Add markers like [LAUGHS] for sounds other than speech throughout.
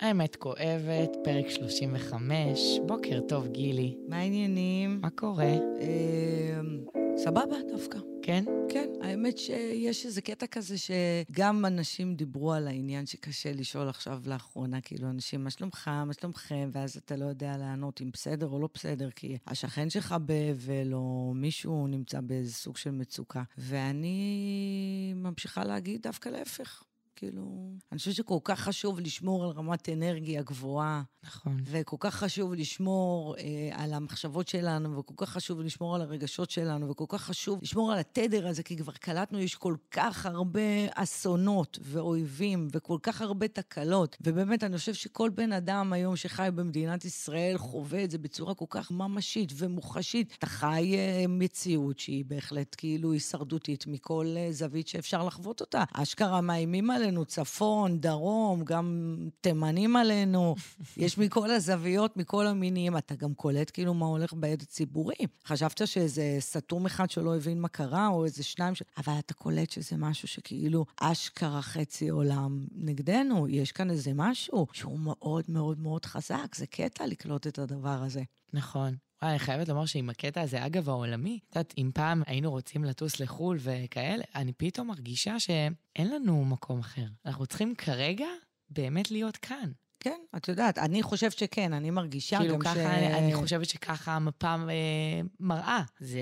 האמת כואבת, פרק 35. בוקר טוב, גילי. מה העניינים? מה קורה? אה, סבבה דווקא. כן? כן, האמת שיש איזה קטע כזה שגם אנשים דיברו על העניין שקשה לשאול עכשיו לאחרונה, כאילו, אנשים, מה שלומך, מה שלומכם, ואז אתה לא יודע לענות אם בסדר או לא בסדר, כי השכן שלך באבל, או מישהו נמצא באיזה סוג של מצוקה. ואני ממשיכה להגיד דווקא להפך. כאילו, אני חושבת שכל כך חשוב לשמור על רמת אנרגיה גבוהה. נכון. וכל כך חשוב לשמור אה, על המחשבות שלנו, וכל כך חשוב לשמור על הרגשות שלנו, וכל כך חשוב לשמור על התדר הזה, כי כבר קלטנו, יש כל כך הרבה אסונות ואויבים, וכל כך הרבה תקלות. ובאמת, אני חושב שכל בן אדם היום שחי במדינת ישראל חווה את זה בצורה כל כך ממשית ומוחשית. אתה חי אה, מציאות שהיא בהחלט כאילו הישרדותית מכל אה, זווית שאפשר לחוות אותה. אשכרה מאיימים עלינו. עלינו, צפון, דרום, גם תימנים עלינו. [LAUGHS] יש מכל הזוויות, מכל המינים. אתה גם קולט כאילו מה הולך בעד הציבורי. חשבת שאיזה סתום אחד שלא הבין מה קרה, או איזה שניים ש... אבל אתה קולט שזה משהו שכאילו אשכרה חצי עולם נגדנו. יש כאן איזה משהו שהוא מאוד מאוד מאוד חזק. זה קטע לקלוט את הדבר הזה. נכון. וואי, אני חייבת לומר שעם הקטע הזה, אגב, העולמי, את יודעת, אם פעם היינו רוצים לטוס לחו"ל וכאלה, אני פתאום מרגישה שאין לנו מקום אחר. אנחנו צריכים כרגע באמת להיות כאן. כן, את יודעת, אני חושבת שכן, אני מרגישה כאילו גם ככה, ש... אני, אני חושבת שככה המפה אה, מראה. זה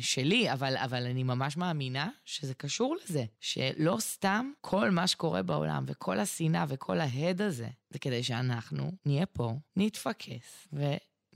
שלי, אבל, אבל אני ממש מאמינה שזה קשור לזה. שלא סתם כל מה שקורה בעולם וכל השנאה וכל ההד הזה, זה כדי שאנחנו נהיה פה, נתפקס ו...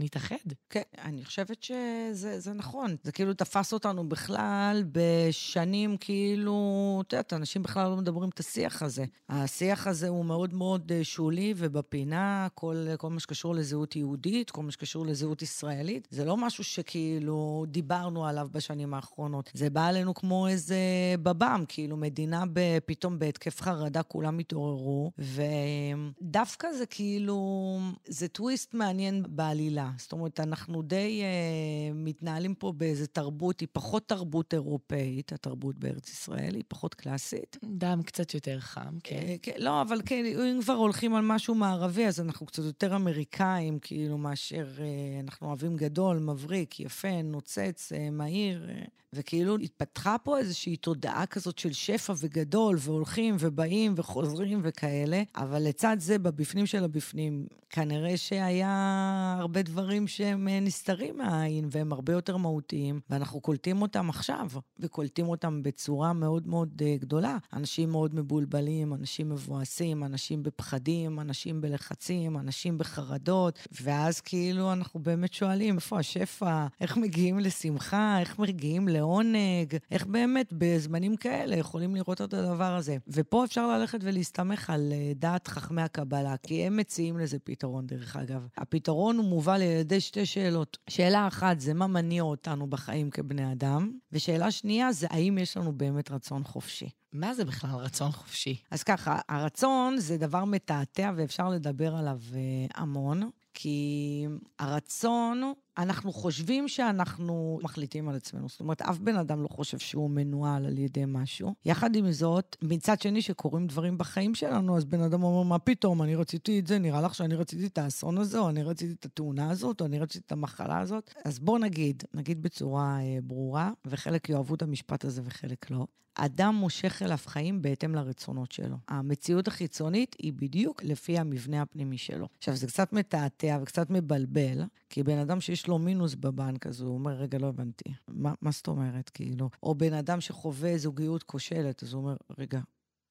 נתאחד. כן, אני חושבת שזה נכון. זה כאילו תפס אותנו בכלל בשנים כאילו, את יודעת, אנשים בכלל לא מדברים את השיח הזה. השיח הזה הוא מאוד מאוד אה, שולי ובפינה, כל, כל מה שקשור לזהות יהודית, כל מה שקשור לזהות ישראלית. זה לא משהו שכאילו דיברנו עליו בשנים האחרונות. זה בא עלינו כמו איזה בב"ם, כאילו מדינה פתאום בהתקף חרדה, כולם התעוררו, ודווקא זה כאילו, זה טוויסט מעניין בעלילה. קהילה. זאת אומרת, אנחנו די uh, מתנהלים פה באיזה תרבות, היא פחות תרבות אירופאית, התרבות בארץ ישראל, היא פחות קלאסית. דם קצת יותר חם, כן. Uh, כן לא, אבל כן, אם כבר הולכים על משהו מערבי, אז אנחנו קצת יותר אמריקאים, כאילו, מאשר uh, אנחנו אוהבים גדול, מבריק, יפה, נוצץ, uh, מהיר, uh, וכאילו התפתחה פה איזושהי תודעה כזאת של שפע וגדול, והולכים ובאים וחוזרים וכאלה, אבל לצד זה, בבפנים של הבפנים, כנראה שהיה הרבה דברים שהם אה, נסתרים מהעין והם הרבה יותר מהותיים, ואנחנו קולטים אותם עכשיו, וקולטים אותם בצורה מאוד מאוד uh, גדולה. אנשים מאוד מבולבלים, אנשים מבואסים, אנשים בפחדים, אנשים בלחצים, אנשים בחרדות, ואז כאילו אנחנו באמת שואלים, איפה השפע? איך מגיעים לשמחה? איך מגיעים לעונג? איך באמת בזמנים כאלה יכולים לראות את הדבר הזה? ופה אפשר ללכת ולהסתמך על uh, דעת חכמי הקבלה, כי הם מציעים לזה פתרון, דרך אגב. הפתרון הוא מובא על ידי שתי שאלות. שאלה אחת זה מה מניע אותנו בחיים כבני אדם, ושאלה שנייה זה האם יש לנו באמת רצון חופשי. מה זה בכלל רצון חופשי? אז ככה, הרצון זה דבר מתעתע ואפשר לדבר עליו אה, המון, כי הרצון אנחנו חושבים שאנחנו מחליטים על עצמנו. זאת אומרת, אף בן אדם לא חושב שהוא מנוהל על ידי משהו. יחד עם זאת, מצד שני, שקורים דברים בחיים שלנו, אז בן אדם אומר, מה פתאום, אני רציתי את זה, נראה לך שאני רציתי את האסון הזה, או אני רציתי את התאונה הזאת, או אני רציתי את המחלה הזאת. אז בוא נגיד, נגיד בצורה אה, ברורה, וחלק יאהבו את המשפט הזה וחלק לא. אדם מושך אליו חיים בהתאם לרצונות שלו. המציאות החיצונית היא בדיוק לפי המבנה הפנימי שלו. עכשיו, זה קצת מתעתע וקצת מבלבל, כי בן אדם שיש לו מינוס בבנק, אז הוא אומר, רגע, לא הבנתי. מה, מה זאת אומרת, כאילו? או בן אדם שחווה זוגיות כושלת, אז הוא אומר, רגע,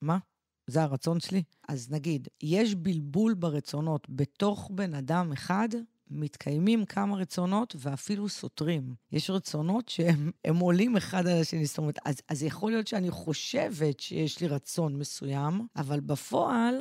מה? זה הרצון שלי? אז נגיד, יש בלבול ברצונות בתוך בן אדם אחד, מתקיימים כמה רצונות ואפילו סותרים. יש רצונות שהם עולים אחד על השני, זאת אומרת, אז, אז יכול להיות שאני חושבת שיש לי רצון מסוים, אבל בפועל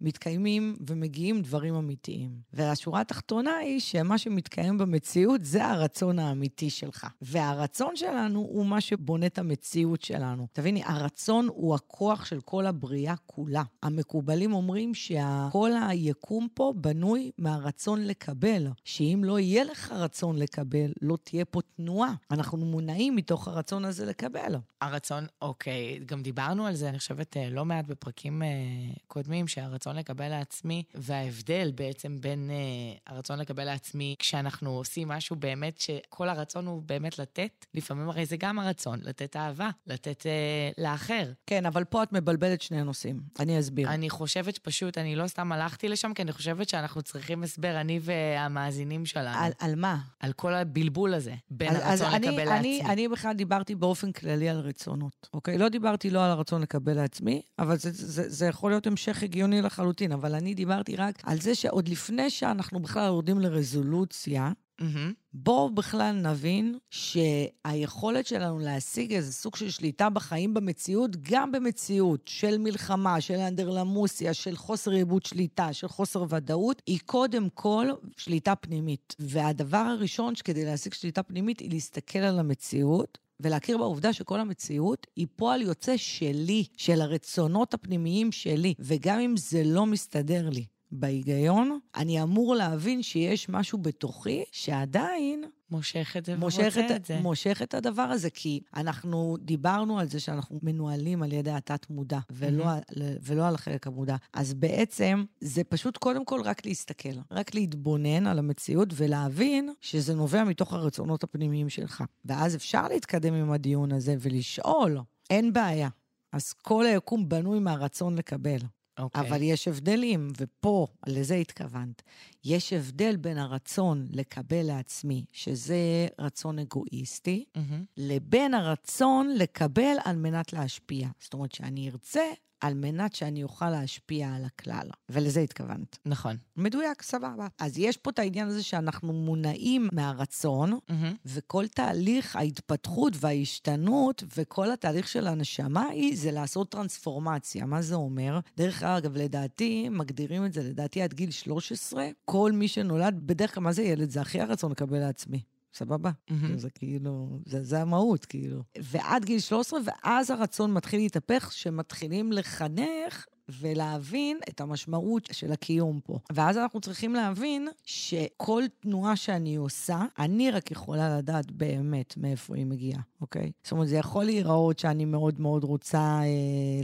מתקיימים ומגיעים דברים אמיתיים. והשורה התחתונה היא שמה שמתקיים במציאות זה הרצון האמיתי שלך. והרצון שלנו הוא מה שבונה את המציאות שלנו. תביני, הרצון הוא הכוח של כל הבריאה כולה. המקובלים אומרים שכל היקום פה בנוי מהרצון לקבל, שאם לא יהיה לך רצון לקבל, לא תהיה פה תנועה. אנחנו מונעים מתוך הרצון הזה לקבל. הרצון, אוקיי, גם דיברנו על זה, אני חושבת, אה, לא מעט בפרקים אה, קודמים, שהרצון הרצון לקבל לעצמי, וההבדל בעצם בין uh, הרצון לקבל לעצמי, כשאנחנו עושים משהו באמת, שכל הרצון הוא באמת לתת, לפעמים הרי זה גם הרצון, לתת אהבה, לתת uh, לאחר. כן, אבל פה את מבלבלת שני נושאים. אני אסביר. אני חושבת שפשוט, אני לא סתם הלכתי לשם, כי אני חושבת שאנחנו צריכים הסבר, אני והמאזינים שלנו. על, על מה? על כל הבלבול הזה, בין אז, הרצון לקבל אני, לעצמי. אני, אני בכלל דיברתי באופן כללי על רצונות, אוקיי? לא דיברתי לא על הרצון לקבל לעצמי, אבל זה, זה, זה יכול להיות המשך הגיוני לחלוטין, אבל אני דיברתי רק על זה שעוד לפני שאנחנו בכלל יורדים לרזולוציה, מהמם. בואו בכלל נבין שהיכולת שלנו להשיג איזה סוג של שליטה בחיים במציאות, גם במציאות של מלחמה, של אנדרלמוסיה, של חוסר עיבוד שליטה, של חוסר ודאות, היא קודם כל שליטה פנימית. והדבר הראשון שכדי להשיג שליטה פנימית היא להסתכל על המציאות. ולהכיר בעובדה שכל המציאות היא פועל יוצא שלי, של הרצונות הפנימיים שלי, וגם אם זה לא מסתדר לי בהיגיון, אני אמור להבין שיש משהו בתוכי שעדיין מושך את זה מושך ורוצה את, את זה. מושך את הדבר הזה, כי אנחנו דיברנו על זה שאנחנו מנוהלים על ידי התת-מודע, ולא. על- ולא על החלק המודע. אז בעצם, זה פשוט קודם כל רק להסתכל, רק להתבונן על המציאות ולהבין שזה נובע מתוך הרצונות הפנימיים שלך. ואז אפשר להתקדם עם הדיון הזה ולשאול, אין בעיה. אז כל היקום בנוי מהרצון לקבל. אוקיי. אבל יש הבדלים, ופה, לזה התכוונת. יש הבדל בין הרצון לקבל לעצמי, שזה רצון אגואיסטי, מהמם. לבין הרצון לקבל על מנת להשפיע. זאת אומרת שאני ארצה על מנת שאני אוכל להשפיע על הכלל. ולזה התכוונת. נכון. מדויק, סבבה. אז יש פה את העניין הזה שאנחנו מונעים מהרצון, מהמם. וכל תהליך ההתפתחות וההשתנות וכל התהליך של הנשמה היא, זה לעשות טרנספורמציה. מה זה אומר? דרך אגב, לדעתי, מגדירים את זה, לדעתי עד גיל 13, כל מי שנולד, בדרך כלל, מה זה ילד? זה הכי הרצון לקבל לעצמי. סבבה? מהמם. זה כאילו, זה, זה המהות, כאילו. ועד גיל 13, ואז הרצון מתחיל להתהפך, שמתחילים לחנך ולהבין את המשמעות של הקיום פה. ואז אנחנו צריכים להבין שכל תנועה שאני עושה, אני רק יכולה לדעת באמת מאיפה היא מגיעה, אוקיי? זאת אומרת, זה יכול להיראות שאני מאוד מאוד רוצה אה,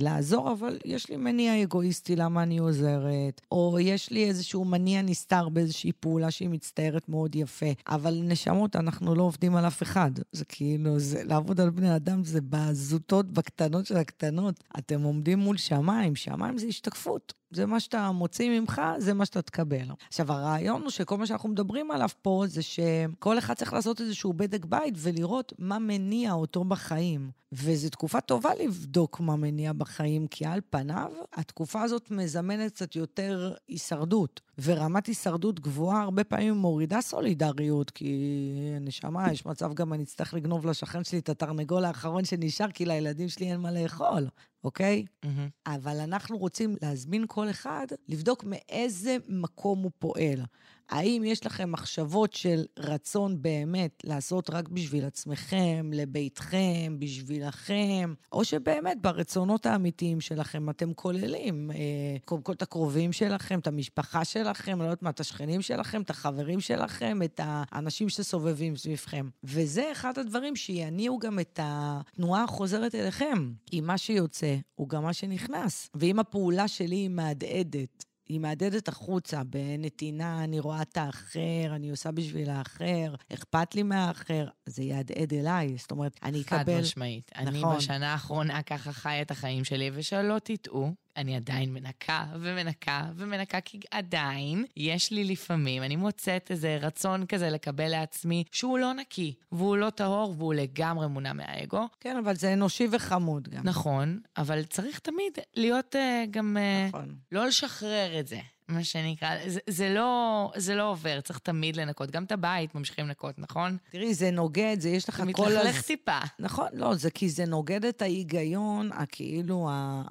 לעזור, אבל יש לי מניע אגואיסטי למה אני עוזרת, או יש לי איזשהו מניע נסתר באיזושהי פעולה שהיא מצטיירת מאוד יפה. אבל נשמות, אנחנו לא עובדים על אף אחד. זה כאילו, זה, לעבוד על בני אדם זה בזוטות, בקטנות של הקטנות. אתם עומדים מול שמיים, שמיים זה השתקפות. זה מה שאתה מוציא ממך, זה מה שאתה תקבל. עכשיו, הרעיון הוא שכל מה שאנחנו מדברים עליו פה זה שכל אחד צריך לעשות איזשהו בדק בית ולראות מה מניע אותו בחיים. וזו תקופה טובה לבדוק מה מניע בחיים, כי על פניו, התקופה הזאת מזמנת קצת יותר הישרדות. ורמת הישרדות גבוהה הרבה פעמים מורידה סולידריות, כי נשמה, יש מצב גם אני אצטרך לגנוב לשכן שלי את התרנגול האחרון שנשאר, כי לילדים שלי אין מה לאכול, אוקיי? מהמם. אבל אנחנו רוצים להזמין כל אחד לבדוק מאיזה מקום הוא פועל. האם יש לכם מחשבות של רצון באמת לעשות רק בשביל עצמכם, לביתכם, בשבילכם, או שבאמת ברצונות האמיתיים שלכם אתם כוללים אה, קודם כל את הקרובים שלכם, את המשפחה שלכם, לא יודעת מה, את השכנים שלכם, את החברים שלכם, את האנשים שסובבים סביבכם. וזה אחד הדברים שיניעו גם את התנועה החוזרת אליכם. כי מה שיוצא הוא גם מה שנכנס. ואם הפעולה שלי היא מהדהדת, היא מהדהדת החוצה בנתינה, אני רואה את האחר, אני עושה בשביל האחר, אכפת לי מהאחר, זה יהדהד אליי. זאת אומרת, אני חד אקבל... משמעית. אני נכון. בשנה האחרונה ככה חי את החיים שלי, ושלא תטעו, אני עדיין מנקה ומנקה ומנקה, כי עדיין יש לי לפעמים, אני מוצאת איזה רצון כזה לקבל לעצמי שהוא לא נקי, והוא לא טהור, והוא לגמרי מונע מהאגו. כן, אבל זה אנושי וחמוד גם. נכון, אבל צריך תמיד להיות uh, גם... Uh, נכון. לא לשחרר את זה, מה שנקרא. זה, זה, לא, זה לא עובר, צריך תמיד לנקות. גם את הבית ממשיכים לנקות, נכון? תראי, זה נוגד, זה יש לך כל... מתלכלך הז- טיפה. נכון, לא, זה כי זה נוגד את ההיגיון, הכאילו,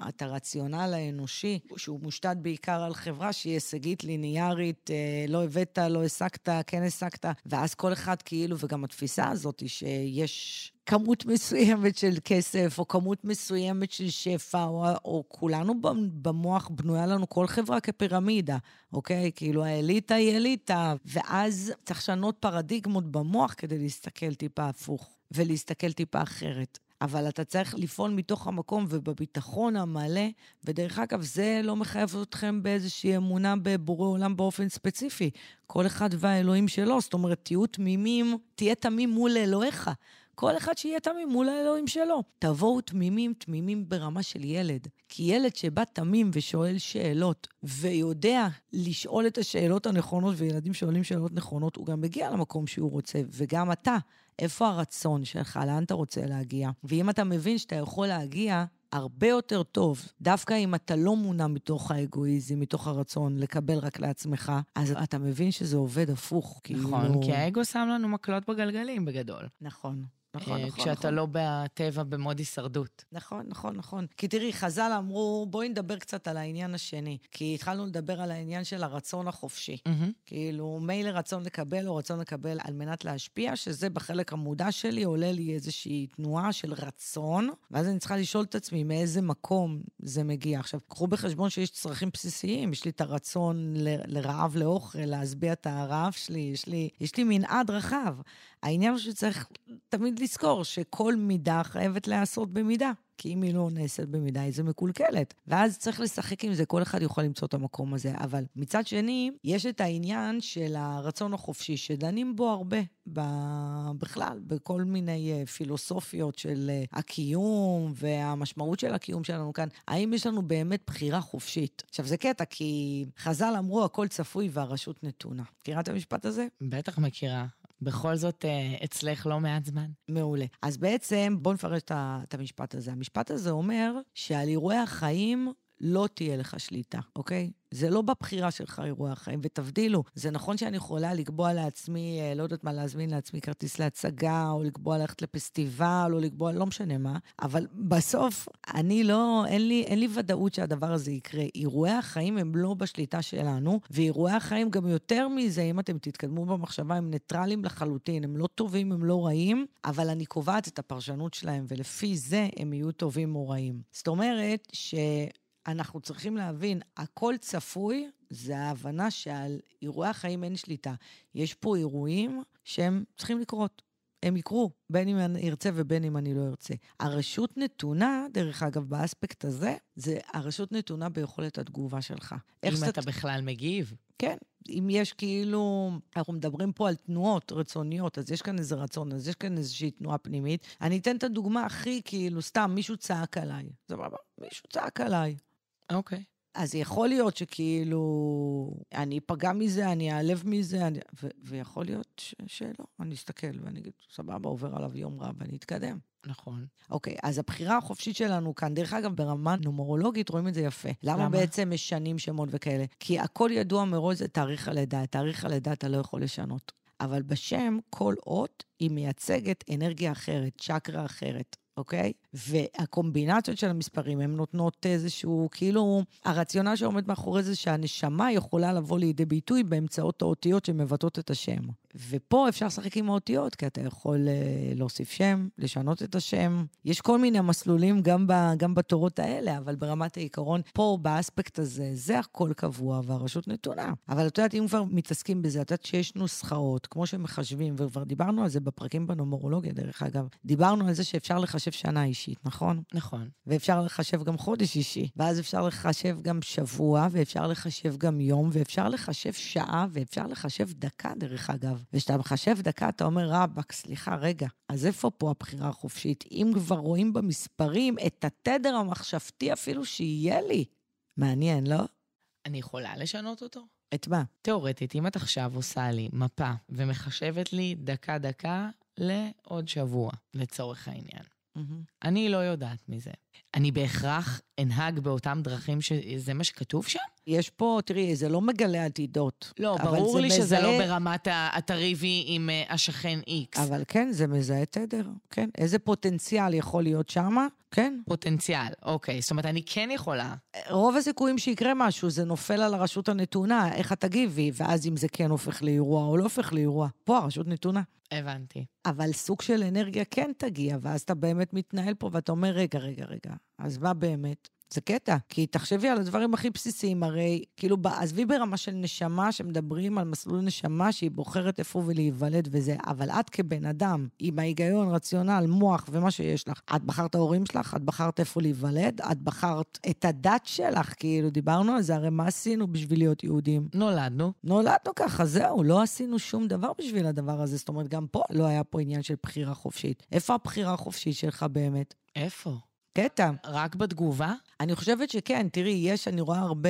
את הרציונל האנושי, שהוא מושתת בעיקר על חברה שהיא הישגית, ליניארית, אה, לא הבאת, לא השגת, כן השגת, ואז כל אחד כאילו, וגם התפיסה הזאת שיש... כמות מסוימת של כסף, או כמות מסוימת של שפע, או, או כולנו במוח בנויה לנו כל חברה כפירמידה, אוקיי? כאילו האליטה היא אליטה, ואז צריך לשנות פרדיגמות במוח כדי להסתכל טיפה הפוך, ולהסתכל טיפה אחרת. אבל אתה צריך לפעול מתוך המקום ובביטחון המלא, ודרך אגב, זה לא מחייב אתכם באיזושהי אמונה בבורא עולם באופן ספציפי. כל אחד והאלוהים שלו, זאת אומרת, תהיו תמימים, תהיה תמים מול אלוהיך. כל אחד שיהיה תמים מול האלוהים שלו. תבואו תמימים, תמימים ברמה של ילד. כי ילד שבא תמים ושואל שאלות, ויודע לשאול את השאלות הנכונות, וילדים שואלים שאלות נכונות, הוא גם מגיע למקום שהוא רוצה, וגם אתה. איפה הרצון שלך? לאן אתה רוצה להגיע? ואם אתה מבין שאתה יכול להגיע הרבה יותר טוב, דווקא אם אתה לא מונע מתוך האגואיזם, מתוך הרצון לקבל רק לעצמך, אז אתה מבין שזה עובד הפוך. נכון, כאילו... כי האגו שם לנו מקלות בגלגלים בגדול. נכון. נכון, אה, נכון, כשאתה נכון. לא בטבע במוד הישרדות. נכון, נכון, נכון. כי תראי, חז"ל אמרו, בואי נדבר קצת על העניין השני. כי התחלנו לדבר על העניין של הרצון החופשי. כאילו, מילא רצון לקבל או רצון לקבל על מנת להשפיע, שזה בחלק המודע שלי עולה לי איזושהי תנועה של רצון, ואז אני צריכה לשאול את עצמי מאיזה מקום זה מגיע. עכשיו, קחו בחשבון שיש צרכים בסיסיים, יש לי את הרצון ל- לרעב לאוכל, להשביע את הרעב שלי, יש לי, יש לי מנעד רחב. העניין הוא שצריך תמיד לזכור שכל מידה חייבת להיעשות במידה. כי אם היא לא נעשית במידה, היא זה מקולקלת. ואז צריך לשחק עם זה, כל אחד יכול למצוא את המקום הזה. אבל מצד שני, יש את העניין של הרצון החופשי, שדנים בו הרבה, ב... בכלל, בכל מיני אה, פילוסופיות של אה, הקיום והמשמעות של הקיום שלנו כאן. האם יש לנו באמת בחירה חופשית? עכשיו, זה קטע, כי חז"ל אמרו, הכל צפוי והרשות נתונה. מכירה את המשפט הזה? בטח מכירה. בכל זאת, אה, אצלך לא מעט זמן. מעולה. אז בעצם, בואו נפרש את המשפט הזה. המשפט הזה אומר שעל אירועי החיים לא תהיה לך שליטה, אוקיי? זה לא בבחירה שלך אירועי החיים, ותבדילו. זה נכון שאני יכולה לקבוע לעצמי, אה, לא יודעת מה, להזמין לעצמי כרטיס להצגה, או לקבוע ללכת לפסטיבל, או לקבוע לא משנה מה, אבל בסוף, אני לא, אין לי, אין לי ודאות שהדבר הזה יקרה. אירועי החיים הם לא בשליטה שלנו, ואירועי החיים גם יותר מזה, אם אתם תתקדמו במחשבה, הם ניטרלים לחלוטין, הם לא טובים, הם לא רעים, אבל אני קובעת את הפרשנות שלהם, ולפי זה הם יהיו טובים או רעים. זאת אומרת ש... אנחנו צריכים להבין, הכל צפוי, זה ההבנה שעל אירועי החיים אין שליטה. יש פה אירועים שהם צריכים לקרות. הם יקרו, בין אם אני ארצה ובין אם אני לא ארצה. הרשות נתונה, דרך אגב, באספקט הזה, זה הרשות נתונה ביכולת התגובה שלך. אם אתה בכלל מגיב. כן, אם יש כאילו, אנחנו מדברים פה על תנועות רצוניות, אז יש כאן איזה רצון, אז יש כאן איזושהי תנועה פנימית. אני אתן את הדוגמה הכי כאילו, סתם, מישהו צעק עליי. סבבה? מישהו צעק עליי. אוקיי. אז יכול להיות שכאילו, אני אפגע מזה, אני אעלב מזה, אני... ו- ויכול להיות ש- שלא. אני אסתכל ואני אגיד, סבבה, עובר עליו יום רע ואני אתקדם. נכון. אוקיי, אז הבחירה החופשית שלנו כאן, דרך אגב, ברמה נומרולוגית רואים את זה יפה. למה, למה? בעצם משנים שמות וכאלה? כי הכל ידוע מראש זה תאריך הלידה. את תאריך הלידה אתה לא יכול לשנות. אבל בשם, כל אות היא מייצגת אנרגיה אחרת, צ'קרה אחרת. אוקיי? והקומבינציות של המספרים, הן נותנות איזשהו, כאילו, הרציונל שעומד מאחורי זה שהנשמה יכולה לבוא לידי ביטוי באמצעות האותיות שמבטאות את השם. ופה אפשר לשחק עם האותיות, כי אתה יכול אה, להוסיף שם, לשנות את השם. יש כל מיני מסלולים גם, ב, גם בתורות האלה, אבל ברמת העיקרון, פה, באספקט הזה, זה הכל קבוע והרשות נתונה. אבל את יודעת, אם כבר מתעסקים בזה, את יודעת שיש נוסחאות, כמו שמחשבים, וכבר דיברנו על זה בפרקים בנומרולוגיה, דרך אגב. דיברנו על זה שאפשר לחשב שנה אישית, נכון? נכון. ואפשר לחשב גם חודש אישי, ואז אפשר לחשב גם שבוע, ואפשר לחשב גם יום, ואפשר לחשב שעה, ואפשר לחשב דקה, דרך אגב. וכשאתה מחשב דקה, אתה אומר, רבאק, סליחה, רגע, אז איפה פה הבחירה החופשית? אם כבר רואים במספרים את התדר המחשבתי אפילו שיהיה לי. מעניין, לא? אני יכולה לשנות אותו? את מה? תיאורטית, אם את עכשיו עושה לי מפה ומחשבת לי דקה-דקה לעוד שבוע, לצורך העניין. אני לא יודעת מזה. אני בהכרח אנהג באותם דרכים שזה מה שכתוב שם? יש פה, תראי, זה לא מגלה עתידות. לא, ברור לי שזה לא מזהה- ברמת ה- התריבי עם אה, השכן איקס. אבל כן, זה מזהה תדר, כן. איזה פוטנציאל יכול להיות שמה? כן. פוטנציאל, אוקיי. זאת אומרת, אני כן יכולה. רוב הסיכויים שיקרה משהו, זה נופל על הרשות הנתונה, איך את תגיבי, ואז אם זה כן הופך לאירוע או לא הופך לאירוע. פה הרשות נתונה. הבנתי. אבל סוג של אנרגיה כן תגיע, ואז אתה באמת מתנהל פה ואתה אומר, רגע, רגע, רגע, אז מה באמת? זה קטע, כי תחשבי על הדברים הכי בסיסיים, הרי, כאילו, עזבי ברמה של נשמה, שמדברים על מסלול נשמה שהיא בוחרת איפה ולהיוולד וזה, אבל את כבן אדם, עם ההיגיון, רציונל, מוח ומה שיש לך, את בחרת ההורים שלך, את בחרת איפה להיוולד, את בחרת את הדת שלך, כאילו, דיברנו על זה, הרי מה עשינו בשביל להיות יהודים? נולדנו. נולדנו ככה, זהו, לא עשינו שום דבר בשביל הדבר הזה. זאת אומרת, גם פה לא היה פה עניין של בחירה חופשית. איפה הבחירה החופשית שלך באמת? איפה? קטע. רק בתגובה? אני חושבת שכן, תראי, יש, אני רואה הרבה,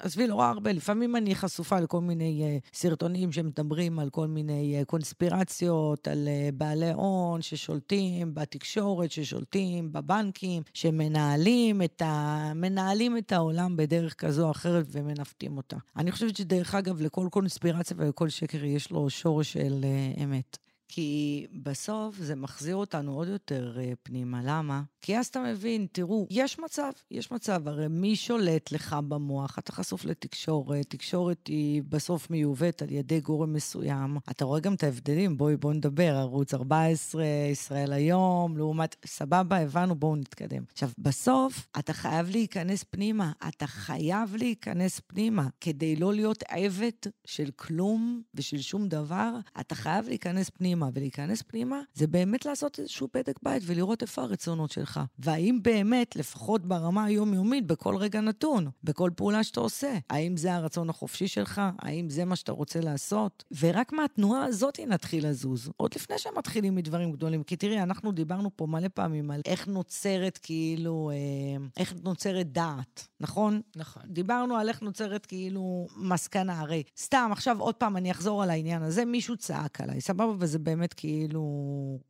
עזבי, לא רואה הרבה, לפעמים אני חשופה לכל מיני uh, סרטונים שמדברים על כל מיני uh, קונספירציות, על uh, בעלי הון ששולטים בתקשורת, ששולטים בבנקים, שמנהלים את, ה... מנהלים את העולם בדרך כזו או אחרת ומנווטים אותה. אני חושבת שדרך אגב, לכל קונספירציה ולכל שקר יש לו שורש של uh, אמת. כי בסוף זה מחזיר אותנו עוד יותר uh, פנימה. למה? כי אז אתה מבין, תראו, יש מצב, יש מצב, הרי מי שולט לך במוח? אתה חשוף לתקשורת, תקשורת היא בסוף מיובאת על ידי גורם מסוים. אתה רואה גם את ההבדלים, בואי, בואו נדבר, ערוץ 14, ישראל היום, לעומת, סבבה, הבנו, בואו נתקדם. עכשיו, בסוף, אתה חייב להיכנס פנימה, אתה חייב להיכנס פנימה. כדי לא להיות עבד של כלום ושל שום דבר, אתה חייב להיכנס פנימה. פנימה, ולהיכנס פנימה, זה באמת לעשות איזשהו בדק בית ולראות איפה הרצונות שלך. והאם באמת, לפחות ברמה היומיומית, בכל רגע נתון, בכל פעולה שאתה עושה, האם זה הרצון החופשי שלך? האם זה מה שאתה רוצה לעשות? ורק מהתנועה הזאת נתחיל לזוז. עוד לפני שמתחילים מדברים גדולים. כי תראי, אנחנו דיברנו פה מלא פעמים על איך נוצרת כאילו, אה, איך נוצרת דעת, נכון? נכון. דיברנו על איך נוצרת כאילו מסקנה. הרי סתם, עכשיו עוד פעם אני אחזור על העניין הזה, מישהו צעק עליי, סבבה? וזה באמת כאילו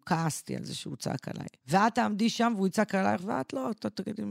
כעסתי על זה שהוא צעק עליי. ואת תעמדי שם והוא יצעק עלייך, ואת לא, אתה תגידי,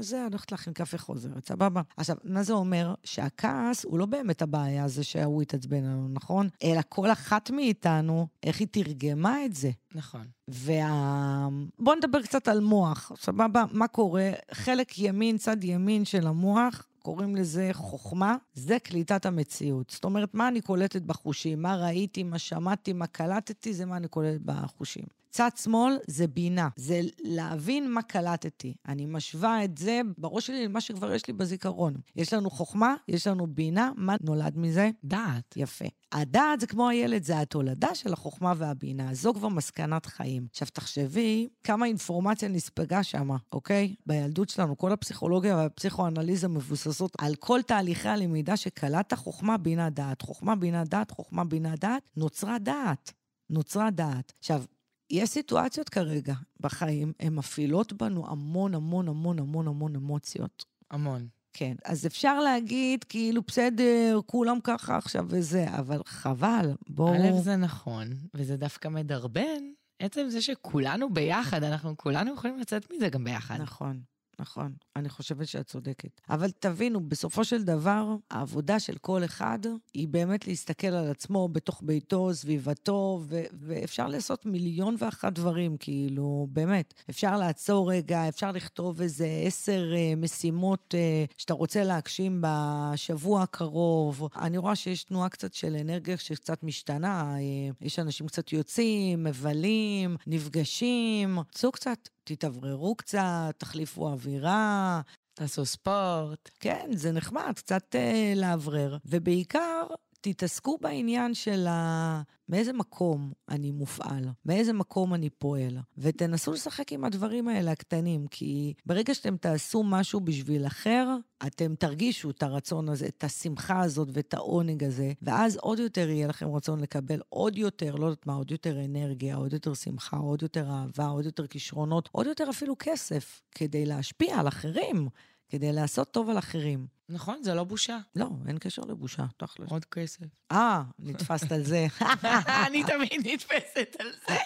זה, אני הולכת להכין קפה חוזרת, סבבה? עכשיו, מה זה אומר? שהכעס הוא לא באמת הבעיה, זה שההוא התעצבן לנו, נכון? אלא כל אחת מאיתנו, איך היא תרגמה את זה. נכון. וה... בואו נדבר קצת על מוח, סבבה? מה קורה? חלק ימין, צד ימין של המוח, קוראים לזה חוכמה, זה קליטת המציאות. זאת אומרת, מה אני קולטת בחושים? מה ראיתי, מה שמעתי, מה קלטתי, זה מה אני קולטת בחושים. צד שמאל זה בינה, זה להבין מה קלטתי. אני משווה את זה בראש שלי למה שכבר יש לי בזיכרון. יש לנו חוכמה, יש לנו בינה, מה נולד מזה? דעת. יפה. הדעת זה כמו הילד, זה התולדה של החוכמה והבינה. זו כבר מסקנת חיים. עכשיו, תחשבי כמה אינפורמציה נספגה שם, אוקיי? בילדות שלנו, כל הפסיכולוגיה והפסיכואנליזה מבוססות על כל תהליכי הלמידה שקלט חוכמה, בינה, דעת. חוכמה, בינה, דעת, חוכמה, בינה, דעת, נוצרה דעת. נוצרה דעת. עכשיו, יש סיטואציות כרגע בחיים, הן מפעילות בנו המון המון המון המון המון אמוציות. המון. כן, אז אפשר להגיד, כאילו, בסדר, כולם ככה עכשיו וזה, אבל חבל, בואו... א', זה נכון, וזה דווקא מדרבן. עצם זה שכולנו ביחד, אנחנו כולנו יכולים לצאת מזה גם ביחד. נכון. נכון, אני חושבת שאת צודקת. אבל תבינו, בסופו של דבר, העבודה של כל אחד היא באמת להסתכל על עצמו בתוך ביתו, סביבתו, ו- ואפשר לעשות מיליון ואחת דברים, כאילו, באמת. אפשר לעצור רגע, אפשר לכתוב איזה עשר uh, משימות uh, שאתה רוצה להגשים בשבוע הקרוב. אני רואה שיש תנועה קצת של אנרגיה שקצת משתנה, uh, יש אנשים קצת יוצאים, מבלים, נפגשים. צאו קצת, תתאווררו קצת, תחליפו אווירה. תעשו ספורט. כן, זה נחמד, קצת אה, לאוורר. ובעיקר, תתעסקו בעניין של ה... מאיזה מקום אני מופעל, מאיזה מקום אני פועל, ותנסו לשחק עם הדברים האלה הקטנים, כי ברגע שאתם תעשו משהו בשביל אחר, אתם תרגישו את הרצון הזה, את השמחה הזאת ואת העונג הזה, ואז עוד יותר יהיה לכם רצון לקבל עוד יותר, לא יודעת מה, עוד יותר אנרגיה, עוד יותר שמחה, עוד יותר אהבה, עוד יותר כישרונות, עוד יותר אפילו כסף, כדי להשפיע על אחרים, כדי לעשות טוב על אחרים. נכון, זה לא בושה. לא, אין קשר לבושה, תכל'ס. עוד כסף. אה, נתפסת על זה. [LAUGHS] אני תמיד נתפסת על זה.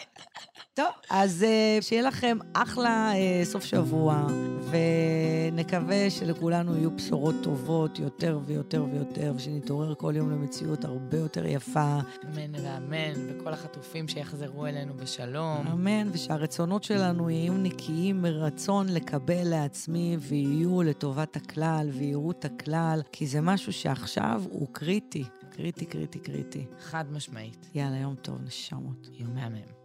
טוב, אז uh, שיהיה לכם אחלה uh, סוף שבוע, ונקווה שלכולנו יהיו בשורות טובות יותר ויותר ויותר, ושנתעורר כל יום למציאות הרבה יותר יפה. אמן ואמן, וכל החטופים שיחזרו אלינו בשלום. אמן, ושהרצונות שלנו יהיו נקיים מרצון לקבל לעצמי, ויהיו לטובת הכלל, ויראו את הכלל, כי זה משהו שעכשיו הוא קריטי. קריטי, קריטי, קריטי. חד משמעית. יאללה, יום טוב, נשמות. יום מהמם.